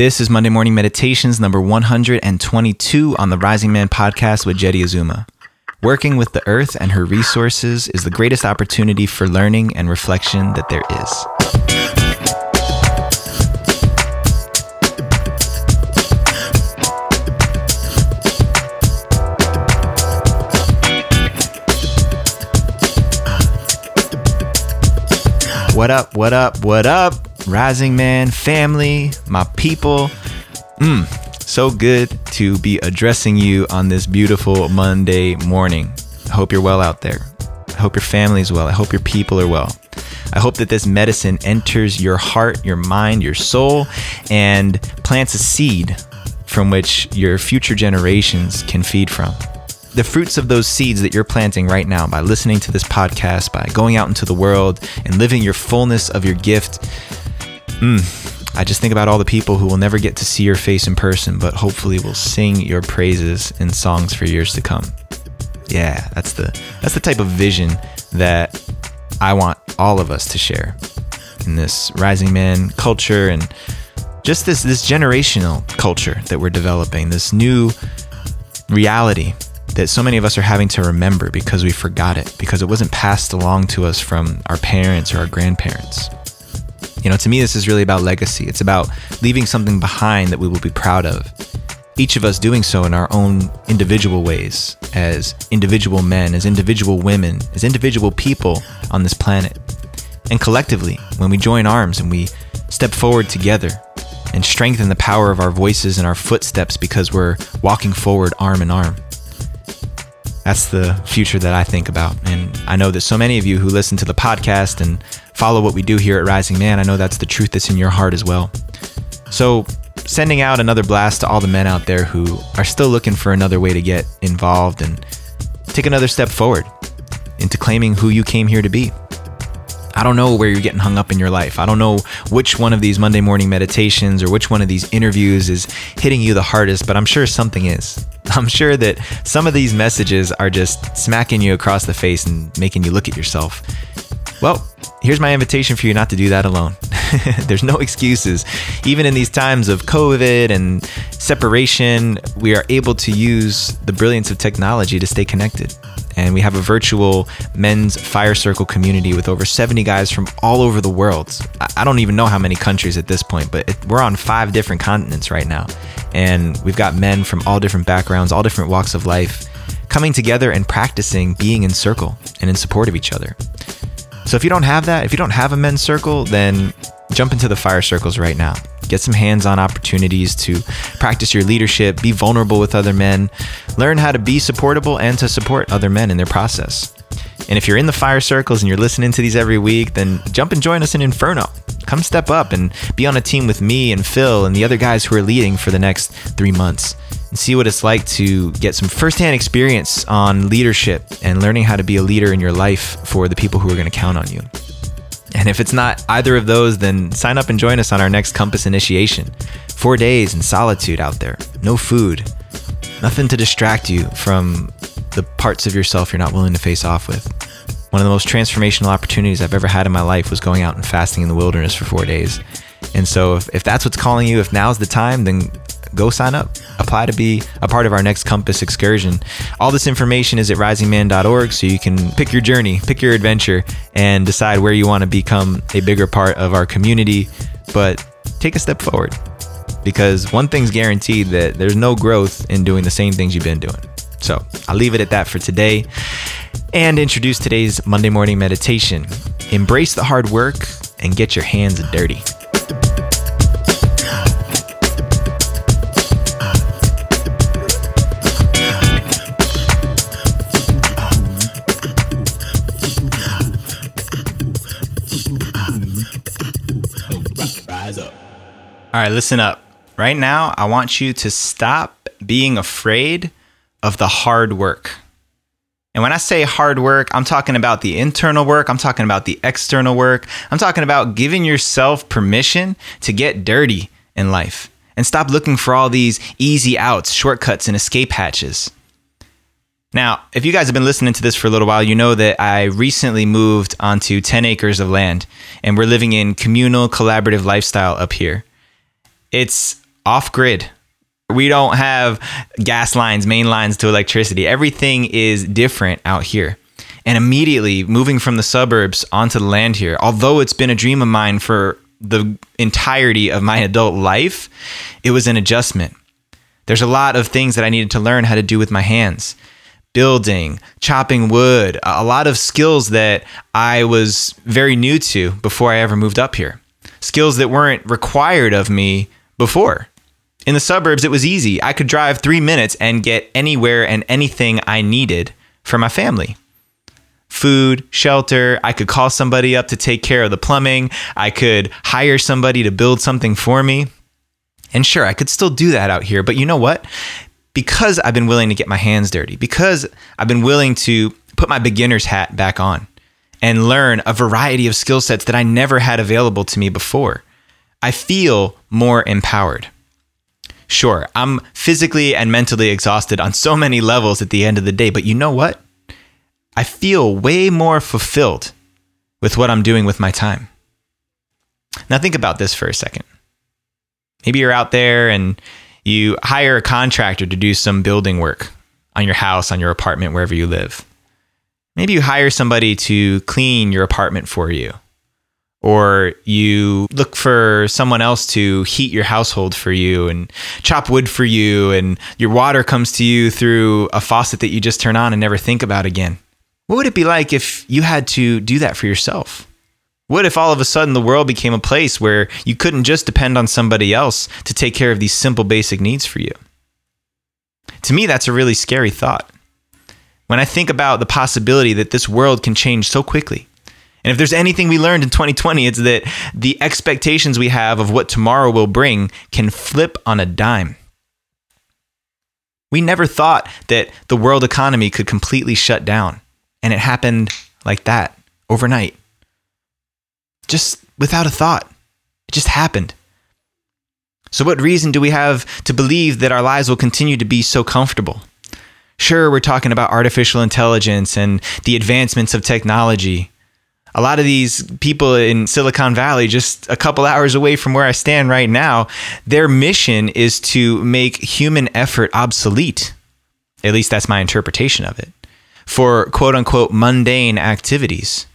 This is Monday Morning Meditations number 122 on the Rising Man podcast with Jeddy Azuma. Working with the earth and her resources is the greatest opportunity for learning and reflection that there is. What up, what up, what up, Rising Man family, my people. Mm, so good to be addressing you on this beautiful Monday morning. I hope you're well out there. I hope your family's well. I hope your people are well. I hope that this medicine enters your heart, your mind, your soul, and plants a seed from which your future generations can feed from the fruits of those seeds that you're planting right now by listening to this podcast, by going out into the world and living your fullness of your gift. Mm, I just think about all the people who will never get to see your face in person, but hopefully will sing your praises in songs for years to come. Yeah, that's the that's the type of vision that I want all of us to share in this rising man culture and just this this generational culture that we're developing, this new reality that so many of us are having to remember because we forgot it, because it wasn't passed along to us from our parents or our grandparents. You know, to me, this is really about legacy. It's about leaving something behind that we will be proud of. Each of us doing so in our own individual ways, as individual men, as individual women, as individual people on this planet. And collectively, when we join arms and we step forward together and strengthen the power of our voices and our footsteps because we're walking forward arm in arm that's the future that I think about. And I know that so many of you who listen to the podcast and follow what we do here at Rising Man, I know that's the truth that's in your heart as well. So, sending out another blast to all the men out there who are still looking for another way to get involved and take another step forward into claiming who you came here to be. I don't know where you're getting hung up in your life. I don't know which one of these Monday morning meditations or which one of these interviews is hitting you the hardest, but I'm sure something is. I'm sure that some of these messages are just smacking you across the face and making you look at yourself. Well, here's my invitation for you not to do that alone. There's no excuses. Even in these times of COVID and separation, we are able to use the brilliance of technology to stay connected. And we have a virtual men's fire circle community with over 70 guys from all over the world. I don't even know how many countries at this point, but we're on five different continents right now. And we've got men from all different backgrounds, all different walks of life, coming together and practicing being in circle and in support of each other. So if you don't have that, if you don't have a men's circle, then jump into the fire circles right now. Get some hands on opportunities to practice your leadership, be vulnerable with other men, learn how to be supportable and to support other men in their process. And if you're in the fire circles and you're listening to these every week, then jump and join us in Inferno. Come step up and be on a team with me and Phil and the other guys who are leading for the next three months and see what it's like to get some firsthand experience on leadership and learning how to be a leader in your life for the people who are going to count on you. And if it's not either of those, then sign up and join us on our next Compass initiation. Four days in solitude out there, no food, nothing to distract you from the parts of yourself you're not willing to face off with. One of the most transformational opportunities I've ever had in my life was going out and fasting in the wilderness for four days. And so, if, if that's what's calling you, if now's the time, then go sign up. Apply to be a part of our next Compass excursion. All this information is at risingman.org, so you can pick your journey, pick your adventure, and decide where you want to become a bigger part of our community. But take a step forward because one thing's guaranteed that there's no growth in doing the same things you've been doing. So I'll leave it at that for today and introduce today's Monday morning meditation. Embrace the hard work and get your hands dirty. All right, listen up. Right now, I want you to stop being afraid of the hard work. And when I say hard work, I'm talking about the internal work, I'm talking about the external work, I'm talking about giving yourself permission to get dirty in life and stop looking for all these easy outs, shortcuts, and escape hatches. Now, if you guys have been listening to this for a little while, you know that I recently moved onto 10 acres of land and we're living in communal collaborative lifestyle up here. It's off grid. We don't have gas lines, main lines to electricity. Everything is different out here. And immediately moving from the suburbs onto the land here, although it's been a dream of mine for the entirety of my adult life, it was an adjustment. There's a lot of things that I needed to learn how to do with my hands building, chopping wood, a lot of skills that I was very new to before I ever moved up here. Skills that weren't required of me before. In the suburbs, it was easy. I could drive three minutes and get anywhere and anything I needed for my family food, shelter. I could call somebody up to take care of the plumbing. I could hire somebody to build something for me. And sure, I could still do that out here, but you know what? Because I've been willing to get my hands dirty, because I've been willing to put my beginner's hat back on and learn a variety of skill sets that I never had available to me before, I feel more empowered. Sure, I'm physically and mentally exhausted on so many levels at the end of the day, but you know what? I feel way more fulfilled with what I'm doing with my time. Now, think about this for a second. Maybe you're out there and you hire a contractor to do some building work on your house, on your apartment, wherever you live. Maybe you hire somebody to clean your apartment for you, or you look for someone else to heat your household for you and chop wood for you, and your water comes to you through a faucet that you just turn on and never think about again. What would it be like if you had to do that for yourself? What if all of a sudden the world became a place where you couldn't just depend on somebody else to take care of these simple basic needs for you? To me, that's a really scary thought. When I think about the possibility that this world can change so quickly, and if there's anything we learned in 2020, it's that the expectations we have of what tomorrow will bring can flip on a dime. We never thought that the world economy could completely shut down, and it happened like that overnight just without a thought. It just happened. So, what reason do we have to believe that our lives will continue to be so comfortable? Sure, we're talking about artificial intelligence and the advancements of technology. A lot of these people in Silicon Valley, just a couple hours away from where I stand right now, their mission is to make human effort obsolete. At least that's my interpretation of it. For quote unquote mundane activities.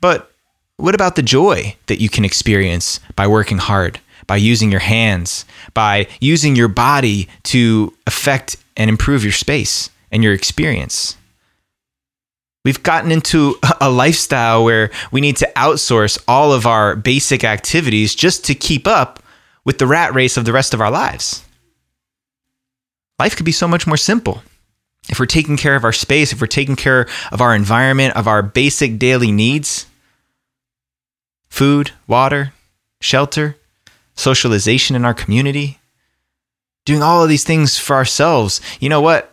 But what about the joy that you can experience by working hard, by using your hands, by using your body to affect and improve your space and your experience? We've gotten into a lifestyle where we need to outsource all of our basic activities just to keep up with the rat race of the rest of our lives. Life could be so much more simple. If we're taking care of our space, if we're taking care of our environment, of our basic daily needs, food, water, shelter, socialization in our community, doing all of these things for ourselves. You know what?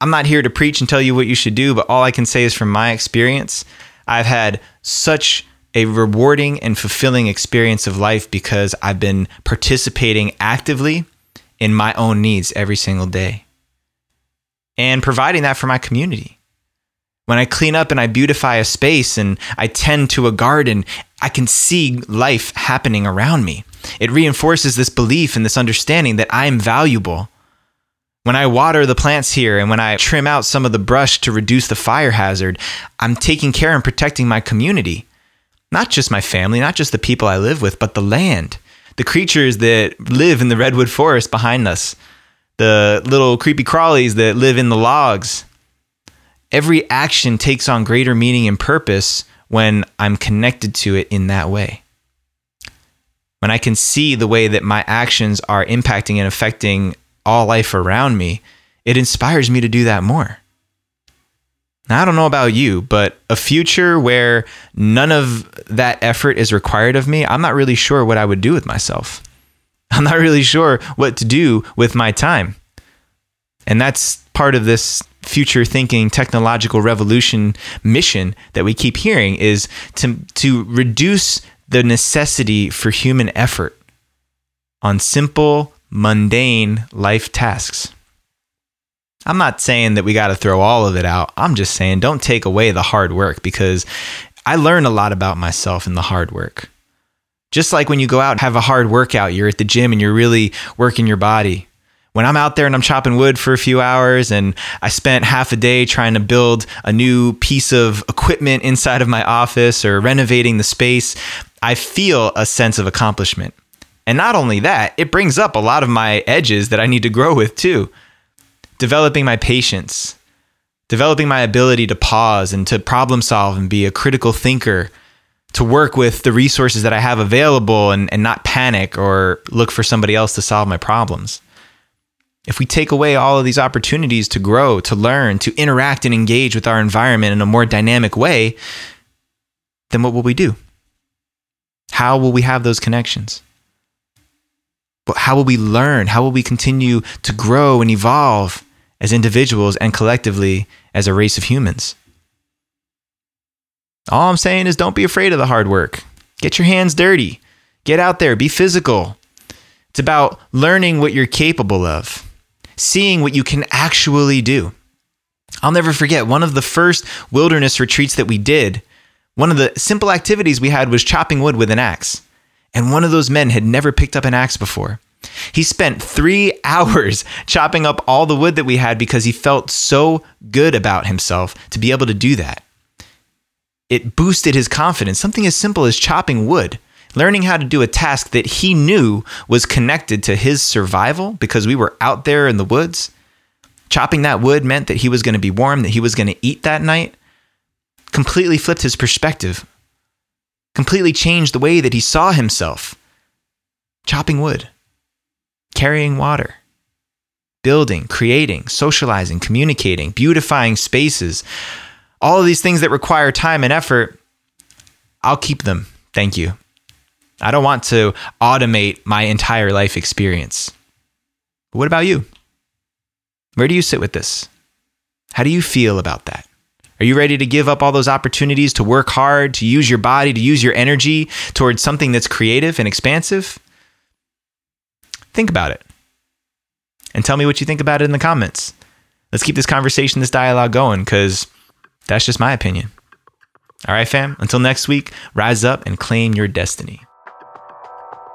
I'm not here to preach and tell you what you should do, but all I can say is from my experience, I've had such a rewarding and fulfilling experience of life because I've been participating actively in my own needs every single day and providing that for my community. When I clean up and I beautify a space and I tend to a garden, I can see life happening around me. It reinforces this belief and this understanding that I am valuable. When I water the plants here and when I trim out some of the brush to reduce the fire hazard, I'm taking care and protecting my community. Not just my family, not just the people I live with, but the land, the creatures that live in the redwood forest behind us, the little creepy crawlies that live in the logs, every action takes on greater meaning and purpose when I'm connected to it in that way. When I can see the way that my actions are impacting and affecting all life around me, it inspires me to do that more. Now, I don't know about you, but a future where none of that effort is required of me, I'm not really sure what I would do with myself. I'm not really sure what to do with my time. And that's part of this future thinking technological revolution mission that we keep hearing is to to reduce the necessity for human effort on simple mundane life tasks. I'm not saying that we got to throw all of it out. I'm just saying don't take away the hard work because I learned a lot about myself in the hard work. Just like when you go out and have a hard workout, you're at the gym and you're really working your body. When I'm out there and I'm chopping wood for a few hours and I spent half a day trying to build a new piece of equipment inside of my office or renovating the space, I feel a sense of accomplishment. And not only that, it brings up a lot of my edges that I need to grow with too. Developing my patience, developing my ability to pause and to problem solve and be a critical thinker, to work with the resources that I have available and, and not panic or look for somebody else to solve my problems. If we take away all of these opportunities to grow, to learn, to interact and engage with our environment in a more dynamic way, then what will we do? How will we have those connections? But how will we learn? How will we continue to grow and evolve as individuals and collectively as a race of humans? All I'm saying is don't be afraid of the hard work. Get your hands dirty. Get out there, be physical. It's about learning what you're capable of seeing what you can actually do. I'll never forget one of the first wilderness retreats that we did. One of the simple activities we had was chopping wood with an axe. And one of those men had never picked up an axe before. He spent three hours chopping up all the wood that we had because he felt so good about himself to be able to do that. It boosted his confidence. Something as simple as chopping wood learning how to do a task that he knew was connected to his survival because we were out there in the woods. Chopping that wood meant that he was going to be warm, that he was going to eat that night. Completely flipped his perspective, completely changed the way that he saw himself. Chopping wood, carrying water, building, creating, socializing, communicating, beautifying spaces. All of these things that require time and effort, I'll keep them. Thank you. I don't want to automate my entire life experience. But what about you? Where do you sit with this? How do you feel about that? Are you ready to give up all those opportunities to work hard, to use your body, to use your energy towards something that's creative and expansive? Think about it. And tell me what you think about it in the comments. Let's keep this conversation, this dialogue going, because that's just my opinion. All right, fam. Until next week, rise up and claim your destiny.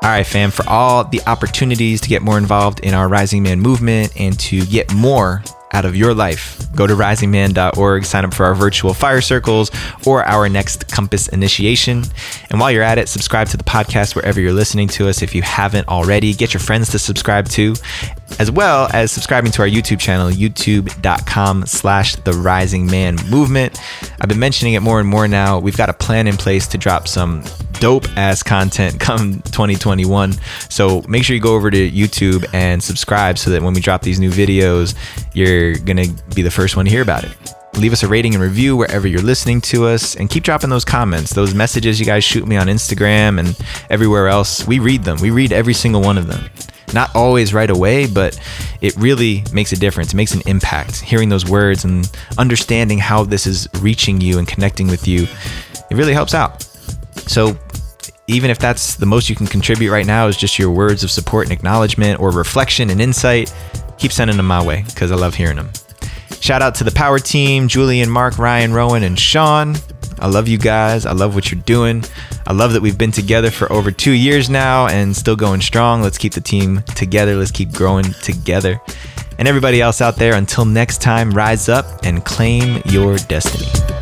All right, fam, for all the opportunities to get more involved in our Rising Man movement and to get more out of your life, go to risingman.org, sign up for our virtual fire circles or our next compass initiation. And while you're at it, subscribe to the podcast wherever you're listening to us if you haven't already. Get your friends to subscribe too, as well as subscribing to our YouTube channel, youtube.com slash the rising man movement. I've been mentioning it more and more now. We've got a plan in place to drop some dope ass content come 2021. So make sure you go over to YouTube and subscribe so that when we drop these new videos, you're going to be the first one to hear about it. Leave us a rating and review wherever you're listening to us and keep dropping those comments, those messages you guys shoot me on Instagram and everywhere else. We read them. We read every single one of them. Not always right away, but it really makes a difference. It makes an impact. Hearing those words and understanding how this is reaching you and connecting with you, it really helps out. So even if that's the most you can contribute right now is just your words of support and acknowledgement or reflection and insight, keep sending them my way because I love hearing them. Shout out to the power team Julian, Mark, Ryan, Rowan, and Sean. I love you guys. I love what you're doing. I love that we've been together for over two years now and still going strong. Let's keep the team together. Let's keep growing together. And everybody else out there, until next time, rise up and claim your destiny.